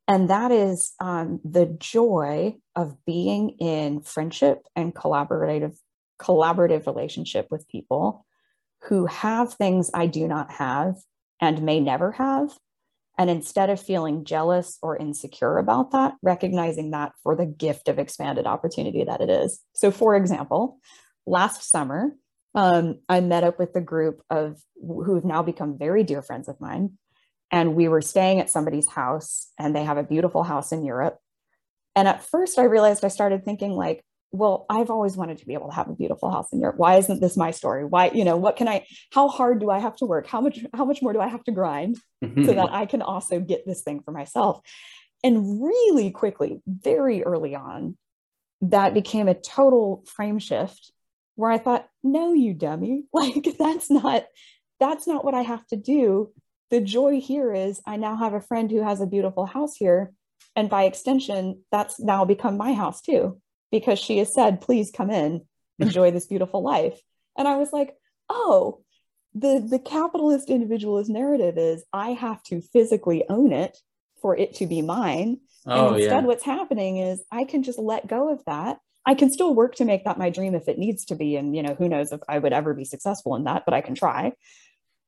Speaker 2: And that is um, the joy of being in friendship and collaborative collaborative relationship with people who have things i do not have and may never have and instead of feeling jealous or insecure about that, recognizing that for the gift of expanded opportunity that it is. So, for example, last summer, um, I met up with a group of who have now become very dear friends of mine. And we were staying at somebody's house, and they have a beautiful house in Europe. And at first, I realized I started thinking, like, well, I've always wanted to be able to have a beautiful house in Europe. Why isn't this my story? Why, you know, what can I, how hard do I have to work? How much, how much more do I have to grind mm-hmm. so that I can also get this thing for myself? And really quickly, very early on, that became a total frame shift where I thought, no, you dummy. Like that's not, that's not what I have to do. The joy here is I now have a friend who has a beautiful house here. And by extension, that's now become my house too because she has said, please come in, enjoy this beautiful life. And I was like, oh, the, the capitalist individualist narrative is I have to physically own it for it to be mine. Oh, and instead, yeah. what's happening is I can just let go of that. I can still work to make that my dream if it needs to be. And, you know, who knows if I would ever be successful in that, but I can try.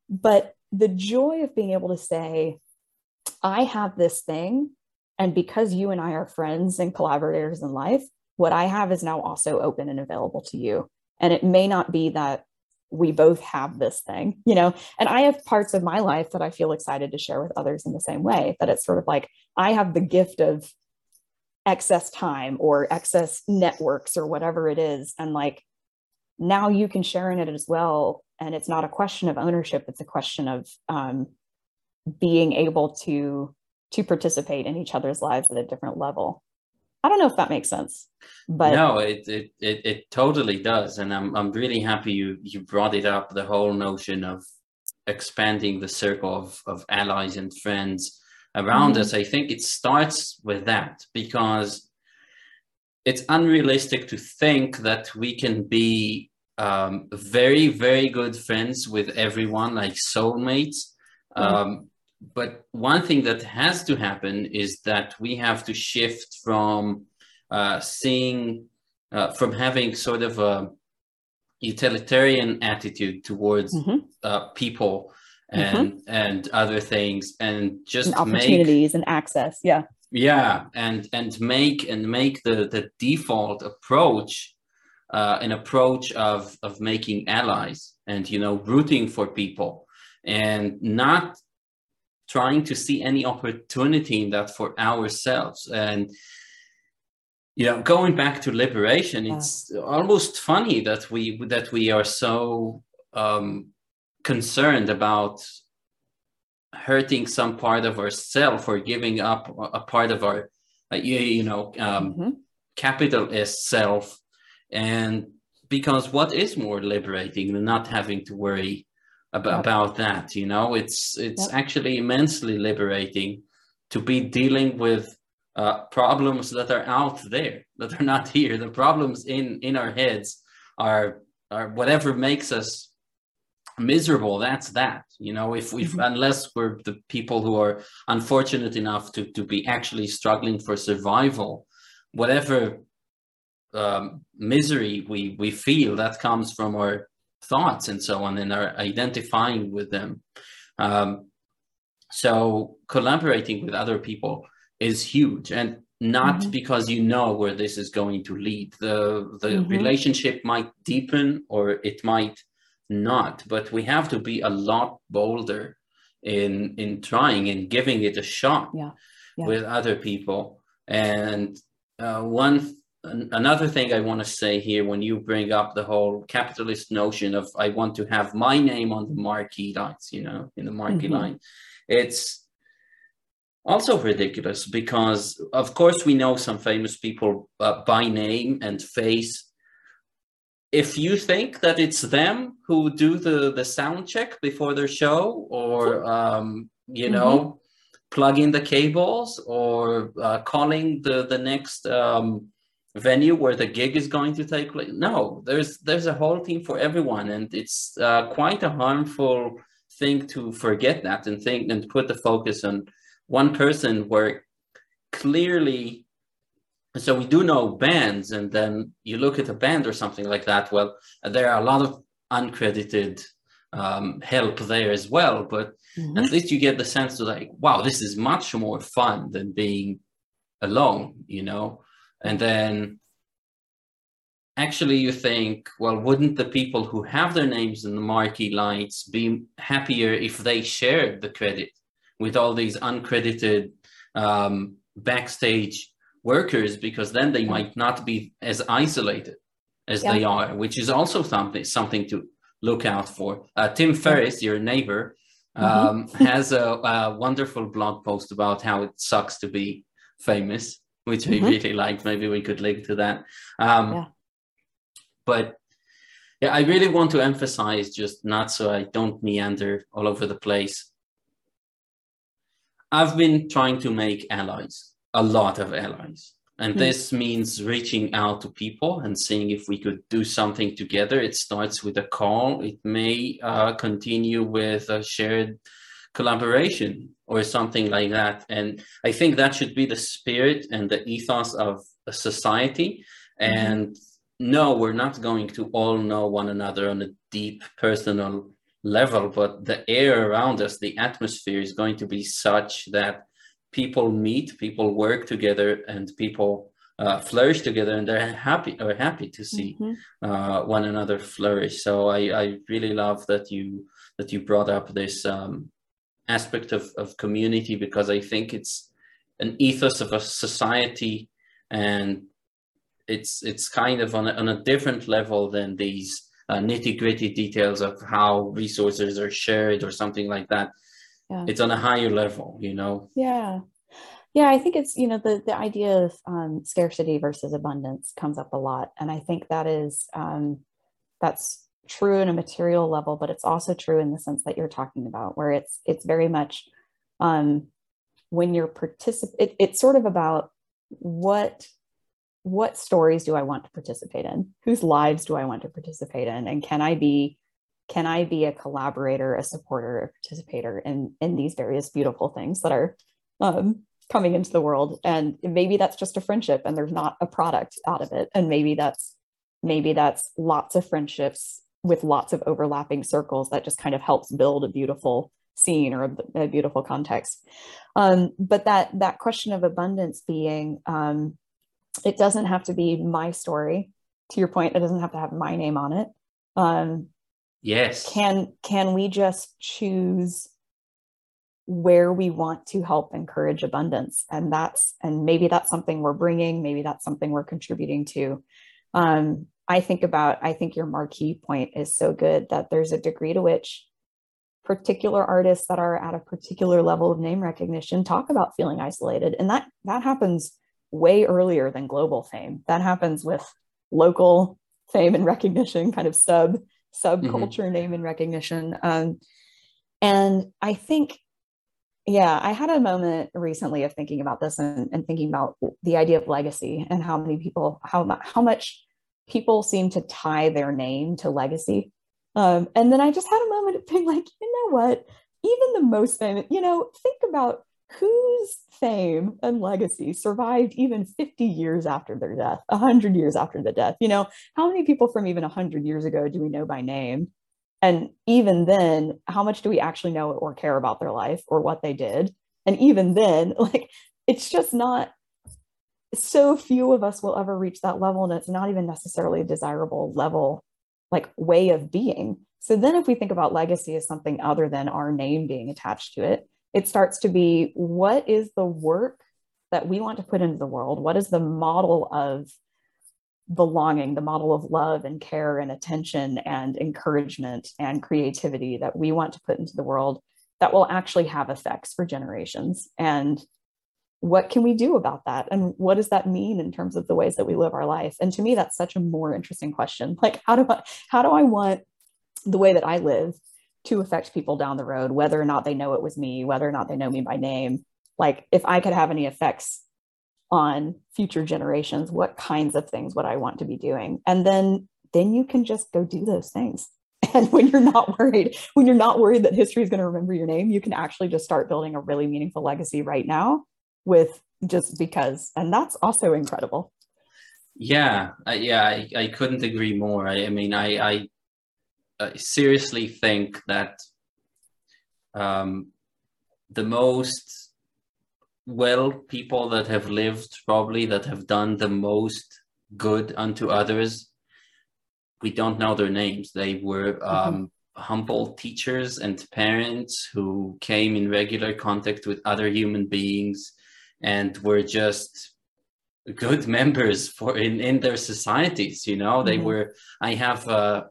Speaker 2: But the joy of being able to say, I have this thing. And because you and I are friends and collaborators in life, what I have is now also open and available to you. And it may not be that we both have this thing, you know, and I have parts of my life that I feel excited to share with others in the same way that it's sort of like I have the gift of excess time or excess networks or whatever it is. And like now you can share in it as well. And it's not a question of ownership, it's a question of um, being able to to participate in each other's lives at a different level I don't know if that makes sense. But
Speaker 1: no, it, it it it totally does. And I'm I'm really happy you you brought it up, the whole notion of expanding the circle of, of allies and friends around mm-hmm. us. I think it starts with that because it's unrealistic to think that we can be um, very, very good friends with everyone, like soulmates. Mm-hmm. Um, but one thing that has to happen is that we have to shift from uh, seeing, uh, from having sort of a utilitarian attitude towards mm-hmm. uh, people and mm-hmm. and other things, and just and
Speaker 2: opportunities
Speaker 1: make,
Speaker 2: and access. Yeah,
Speaker 1: yeah, and and make and make the the default approach uh, an approach of of making allies and you know rooting for people and not trying to see any opportunity in that for ourselves and you know going back to liberation it's yeah. almost funny that we that we are so um concerned about hurting some part of ourselves or giving up a part of our uh, you, you know um mm-hmm. capitalist self and because what is more liberating than not having to worry about, yep. about that you know it's it's yep. actually immensely liberating to be dealing with uh, problems that are out there that are not here the problems in in our heads are are whatever makes us miserable that's that you know if we mm-hmm. unless we're the people who are unfortunate enough to to be actually struggling for survival whatever um, misery we we feel that comes from our thoughts and so on and are identifying with them um, so collaborating with other people is huge and not mm-hmm. because you know where this is going to lead the the mm-hmm. relationship might deepen or it might not but we have to be a lot bolder in in trying and giving it a shot
Speaker 2: yeah. Yeah.
Speaker 1: with other people and uh, one another thing I want to say here when you bring up the whole capitalist notion of I want to have my name on the marquee lights, you know, in the marquee mm-hmm. line, it's also ridiculous because, of course, we know some famous people uh, by name and face. If you think that it's them who do the, the sound check before their show or, um, you mm-hmm. know, plug in the cables or uh, calling the, the next um, venue where the gig is going to take place. No, there's there's a whole team for everyone, and it's uh, quite a harmful thing to forget that and think and put the focus on one person where clearly. So we do know bands, and then you look at a band or something like that. Well, there are a lot of uncredited um, help there as well, but mm-hmm. at least you get the sense of like, wow, this is much more fun than being alone, you know and then actually you think, well, wouldn't the people who have their names in the marquee lights be happier if they shared the credit with all these uncredited um, backstage workers because then they might not be as isolated as yeah. they are, which is also something something to look out for. Uh, Tim Ferriss, your neighbor, mm-hmm. um, mm-hmm. has a, a, wonderful blog post about how it sucks to be famous which we mm-hmm. really liked. Maybe we could link to that. Um, yeah. But yeah, I really want to emphasize just not so I don't meander all over the place. I've been trying to make allies, a lot of allies. And mm this means reaching out to people and seeing if we could do something together. It starts with a call. It may uh, continue with a shared collaboration or something like that. And I think that should be the spirit and the ethos of a society. Mm-hmm. And no, we're not going to all know one another on a deep personal level, but the air around us, the atmosphere is going to be such that people meet, people work together, and people uh, flourish together, and they're happy or happy to see mm-hmm. uh, one another flourish. So I, I really love that you that you brought up this um, aspect of, of community because I think it's an ethos of a society and it's it's kind of on a, on a different level than these uh, nitty gritty details of how resources are shared or something like that. Yeah. It's on a higher level, you know?
Speaker 2: Yeah. Yeah, I think it's, you know, the, the idea of um, scarcity versus abundance comes up a lot. And I think that is, um, that's true in a material level, but it's also true in the sense that you're talking about, where it's, it's very much um, when you're participate, it, it's sort of about what, what stories do I want to participate in? Whose lives do I want to participate in? And can I be, can I be a collaborator, a supporter, a participator in, in these various beautiful things that are um, coming into the world and maybe that's just a friendship and there's not a product out of it and maybe that's maybe that's lots of friendships with lots of overlapping circles that just kind of helps build a beautiful scene or a, a beautiful context. Um, but that that question of abundance being um, it doesn't have to be my story to your point it doesn't have to have my name on it. Um,
Speaker 1: yes.
Speaker 2: can can we just choose where we want to help encourage abundance? And that's and maybe that's something we're bringing maybe that's something we're contributing to. Um, i think about i think your marquee point is so good that there's a degree to which particular artists that are at a particular level of name recognition talk about feeling isolated. And that that happens way earlier than global fame. That happens with local fame and recognition kind of sub subculture mm-hmm. name and recognition. Um, and i think yeah, I had a moment recently of thinking about this and, and, thinking about the idea of legacy and how many people, how how much people seem to tie their name to legacy. Um, and then I just had a moment of being like, you know what? Even the most famous, you know, think about whose fame and legacy survived even 50 years after their death, 100 years after the death. You know, how many people from even 100 years ago do we know by name? And even then, how much do we actually know or care about their life or what they did? And even then, like, it's just not so few of us will ever reach that level. And it's not even necessarily a desirable level, like, way of being. So then, if we think about legacy as something other than our name being attached to it, it starts to be what is the work that we want to put into the world? What is the model of belonging, the model of love and care and attention and encouragement and creativity that we want to put into the world that will actually have effects for generations. And what can we do about that? And what does that mean in terms of the ways that we live our life? And to me, that's such a more interesting question. Like, how do I, how do I want the way that I live to affect people down the road, whether or not they know it was me, whether or not they know me by name? Like, if I could have any effects on future generations what kinds of things would i want to be doing and then then you can just go do those things and when you're not worried when you're not worried that history is going to remember your name you can actually just start building a really meaningful legacy right now with just because. And that's also incredible.
Speaker 1: Yeah uh, yeah I, I couldn't agree more. I, I mean I, I, I seriously think that um, the most well people that have lived probably that have done the most good unto others we don't know their names. They were um, mm-hmm. humble teachers and parents who came in regular contact with other human beings and were just good members for in, in their societies you know they mm-hmm. were i have a,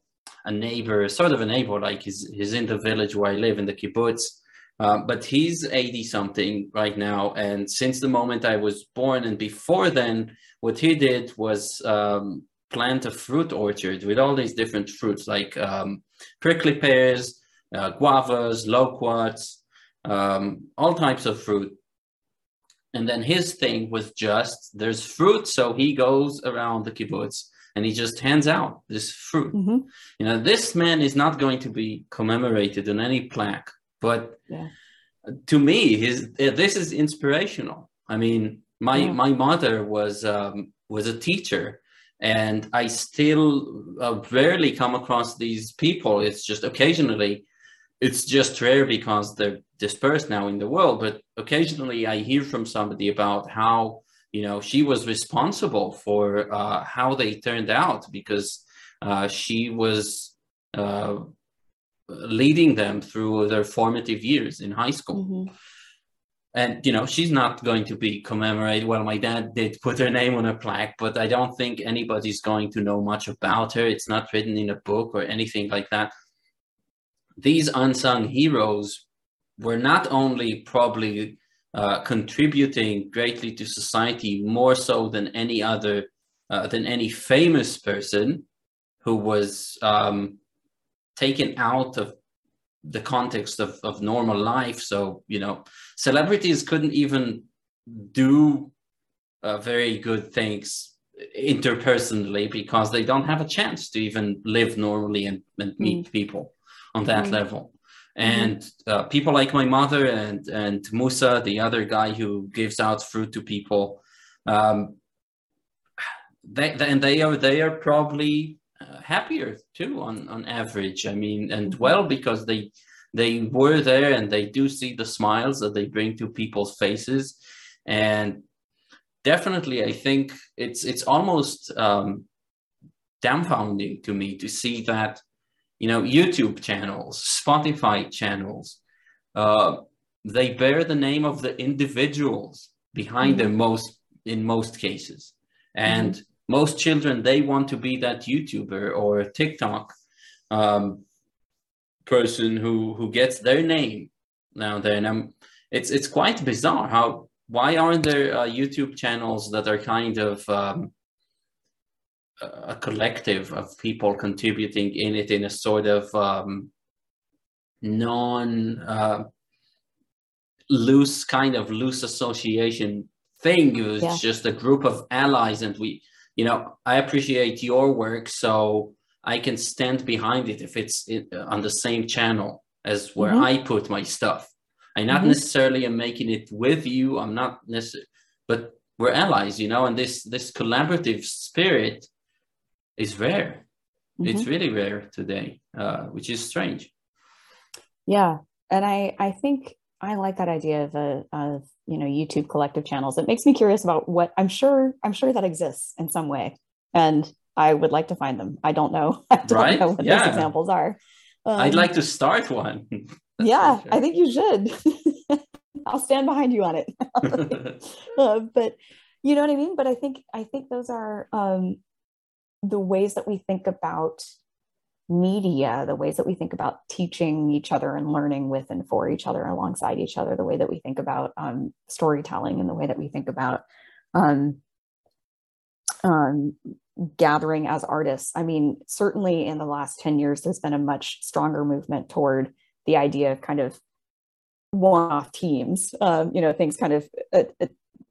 Speaker 1: a neighbor sort of a neighbor like he's, he's in the village where i live in the kibbutz um, but he's 80 something right now. And since the moment I was born and before then, what he did was um, plant a fruit orchard with all these different fruits like um, prickly pears, uh, guavas, loquats, um, all types of fruit. And then his thing was just there's fruit, so he goes around the kibbutz and he just hands out this fruit. Mm-hmm. You know, this man is not going to be commemorated on any plaque but yeah. to me, his this is inspirational. I mean, my yeah. my mother was um, was a teacher, and I still uh, rarely come across these people. It's just occasionally. It's just rare because they're dispersed now in the world. But occasionally, I hear from somebody about how you know she was responsible for uh, how they turned out because uh, she was uh, leading them through their formative years in high school. Mm-hmm. And you know, she's not going to be commemorated. Well, my dad did put her name on a plaque, but I don't think anybody's going to know much about her. It's not written in a book or anything like that. These unsung heroes were not only probably uh, contributing greatly to society more so than any other uh, than any famous person who was um, taken out of the context of, of normal life so you know celebrities couldn't even do uh, very good things interpersonally because they don't have a chance to even live normally and, and meet mm. people on that mm. level and mm-hmm. uh, people like my mother and and Musa, the other guy who gives out fruit to people, um, they, they and they are they are probably uh, happier too on on average. I mean, and mm-hmm. well because they they were there and they do see the smiles that they bring to people's faces, and definitely I think it's it's almost um, dumbfounding to me to see that you know, YouTube channels, Spotify channels, uh, they bear the name of the individuals behind mm-hmm. them most in most cases. And mm-hmm. most children, they want to be that YouTuber or TikTok um, person who who gets their name now there. And I'm, it's it's quite bizarre how why aren't there uh, YouTube channels that are kind of um, a collective of people contributing in it in a sort of um, non uh, loose kind of loose association thing. It was yeah. just a group of allies, and we, you know, I appreciate your work, so I can stand behind it if it's in, on the same channel as where mm-hmm. I put my stuff. I not mm-hmm. necessarily am making it with you. I'm not necessarily, but we're allies, you know, and this this collaborative spirit is rare. Mm-hmm. It's really rare today, uh, which is strange.
Speaker 2: Yeah, and I I think I like that idea of a of you know YouTube collective channels. It makes me curious about what I'm sure I'm sure that exists in some way, and I would like to find them. I don't know. I don't right? know what yeah. those examples are.
Speaker 1: Um, I'd like to start one.
Speaker 2: yeah, sure. I think you should. I'll stand behind you on it. uh, but you know what I mean. But I think I think those are um, the ways that we think about media, the ways that we think about teaching each other and learning with and for each other alongside each other, the way that we think about um, storytelling and the way that we think about um, um, gathering as artists. I mean, certainly in the last 10 years, there's been a much stronger movement toward the idea of kind of one-off teams, um, you know, things kind of uh, uh,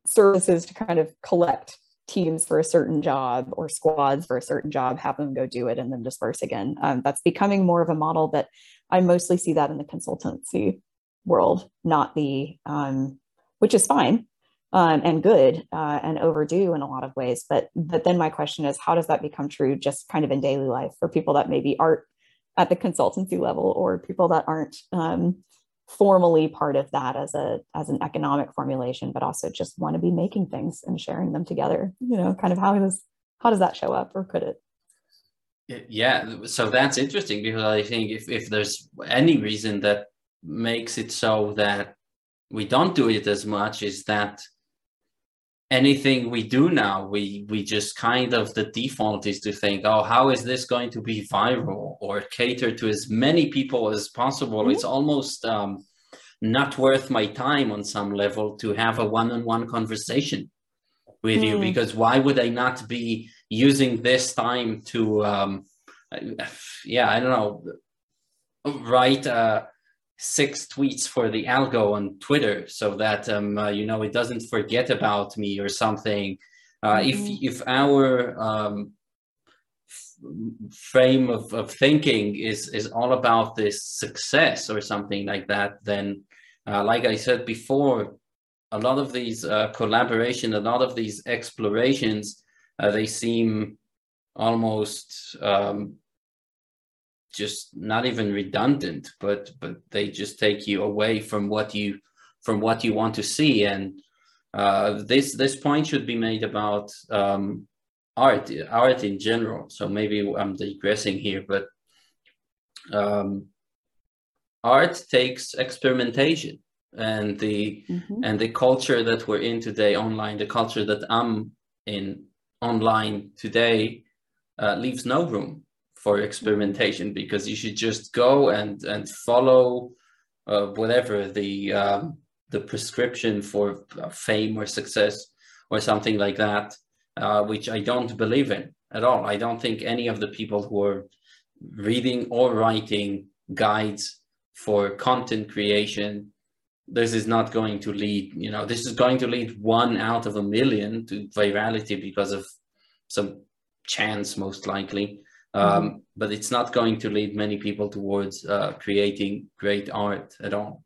Speaker 2: services to kind of collect teams for a certain job or squads for a certain job, have them go do it and then disperse again. Um, that's becoming more of a model but I mostly see that in the consultancy world, not the, um, which is fine um, and good uh, and overdue in a lot of ways. But, but then my question is, how does that become true just kind of in daily life for people that maybe aren't at the consultancy level or people that aren't um, formally part of that as a as an economic formulation but also just want to be making things and sharing them together you know kind of how does how does that show up or could
Speaker 1: it? Yeah so that's interesting because i think if, if there's any reason that makes it so that we don't do it as much is that anything we do now we we just kind of the default is to think oh how is this going to be viral or cater to as many people as possible mm-hmm. it's almost um, not worth my time on some level to have a one-on-one conversation with mm. you because why would i not be using this time to um, yeah i don't know write uh, six tweets for the algo on Twitter so that um, uh, you know it doesn't forget about me or something. Uh, mm-hmm. If if our um, frame of, of thinking is is all about this success or something like that, then uh, like I said before, a lot of these uh, collaboration, a lot of these explorations, uh, they seem almost um, just not even redundant, but but they just take you away from what you from what you want to see. And uh, this this point should be made about um, art art in general. So maybe I'm digressing here, but um, art takes experimentation and the mm-hmm. and the culture that we're in today online the culture that i'm in online today uh, leaves no room for experimentation because you should just go and and follow uh, whatever the um, the prescription for fame or success or something like that, uh, which I don't believe in at all. I don't think any of the people who are reading or writing guides for content creation this is not going to lead you know this is going to lead one out of a million to virality because of some chance most likely um, mm-hmm. but it's not going to lead many people towards uh, creating great art at all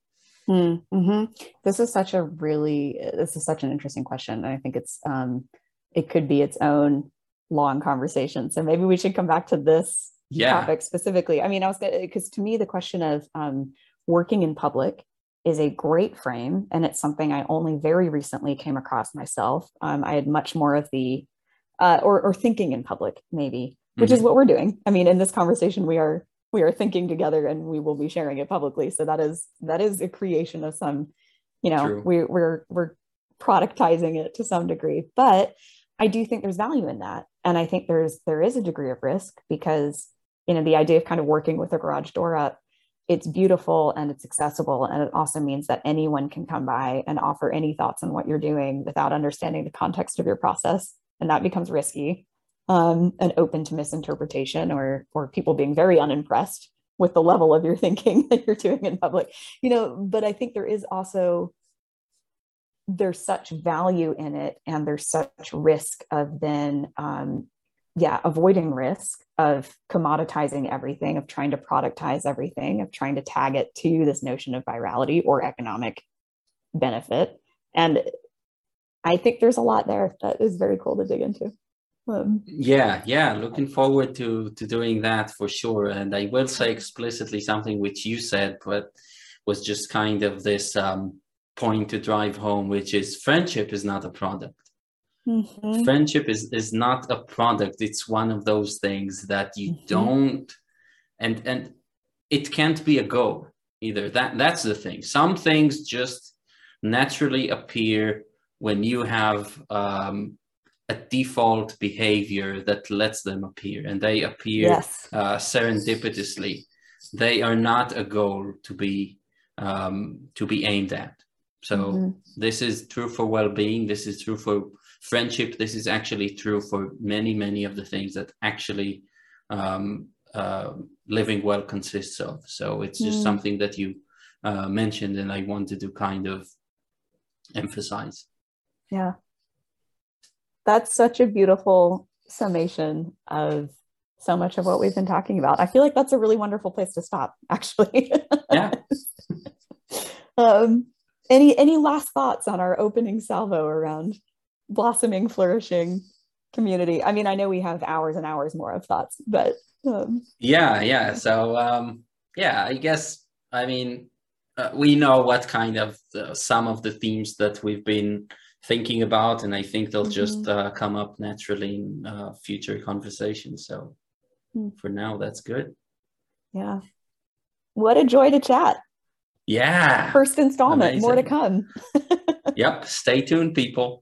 Speaker 2: mm-hmm. this is such a really this is such an interesting question and i think it's um, it could be its own long conversation so maybe we should come back to this yeah. topic specifically i mean i was because to me the question of um, working in public is a great frame and it's something i only very recently came across myself um, i had much more of the uh, or, or thinking in public maybe which mm-hmm. is what we're doing. I mean in this conversation we are we are thinking together and we will be sharing it publicly. So that is that is a creation of some you know we, we're we're productizing it to some degree. But i do think there's value in that. And i think there's there is a degree of risk because you know the idea of kind of working with a garage door up it's beautiful and it's accessible. And it also means that anyone can come by and offer any thoughts on what you're doing without understanding the context of your process. And that becomes risky um, and open to misinterpretation or or people being very unimpressed with the level of your thinking that you're doing in public. You know but i think there is also there's such value in it and there's such risk of then um, yeah avoiding risk of commoditizing everything of trying to productize everything of trying to tag it to this notion of virality or economic benefit. And i think there's a lot there that is very cool to dig into
Speaker 1: um, yeah yeah looking forward to to doing that for sure and i will say explicitly something which you said but was just kind of this um, point to drive home which is friendship is not a product Mm-hmm. Friendship is is not a product. It's one of those things that you mm-hmm. don't and and it can't be a goal either. That that's the thing. Some things just naturally appear when you have um, a default behavior that lets them appear, and they appear yes. uh, serendipitously. They are not a goal to be um, to be aimed at. So mm-hmm. this is true for well-being. This is true for friendship this is actually true for many many of the things that actually um, uh, living well consists of so it's just mm. something that you uh, mentioned and i wanted to kind of emphasize
Speaker 2: yeah that's such a beautiful summation of so much of what we've been talking about i feel like that's a really wonderful place to stop actually
Speaker 1: yeah
Speaker 2: um any any last thoughts on our opening salvo around blossoming, flourishing community. I mean, I know we have hours and hours more of thoughts, but
Speaker 1: um, yeah, yeah. So um, yeah, I guess I mean uh, we know what kind of uh, some of the themes that we've been thinking about, and I think they'll mm-hmm. just uh, come up naturally in uh, future conversations. So mm. for now, that's good.
Speaker 2: Yeah. What a joy to chat.
Speaker 1: Yeah.
Speaker 2: First installment, Amazing. more to come.
Speaker 1: yep. Stay tuned, people.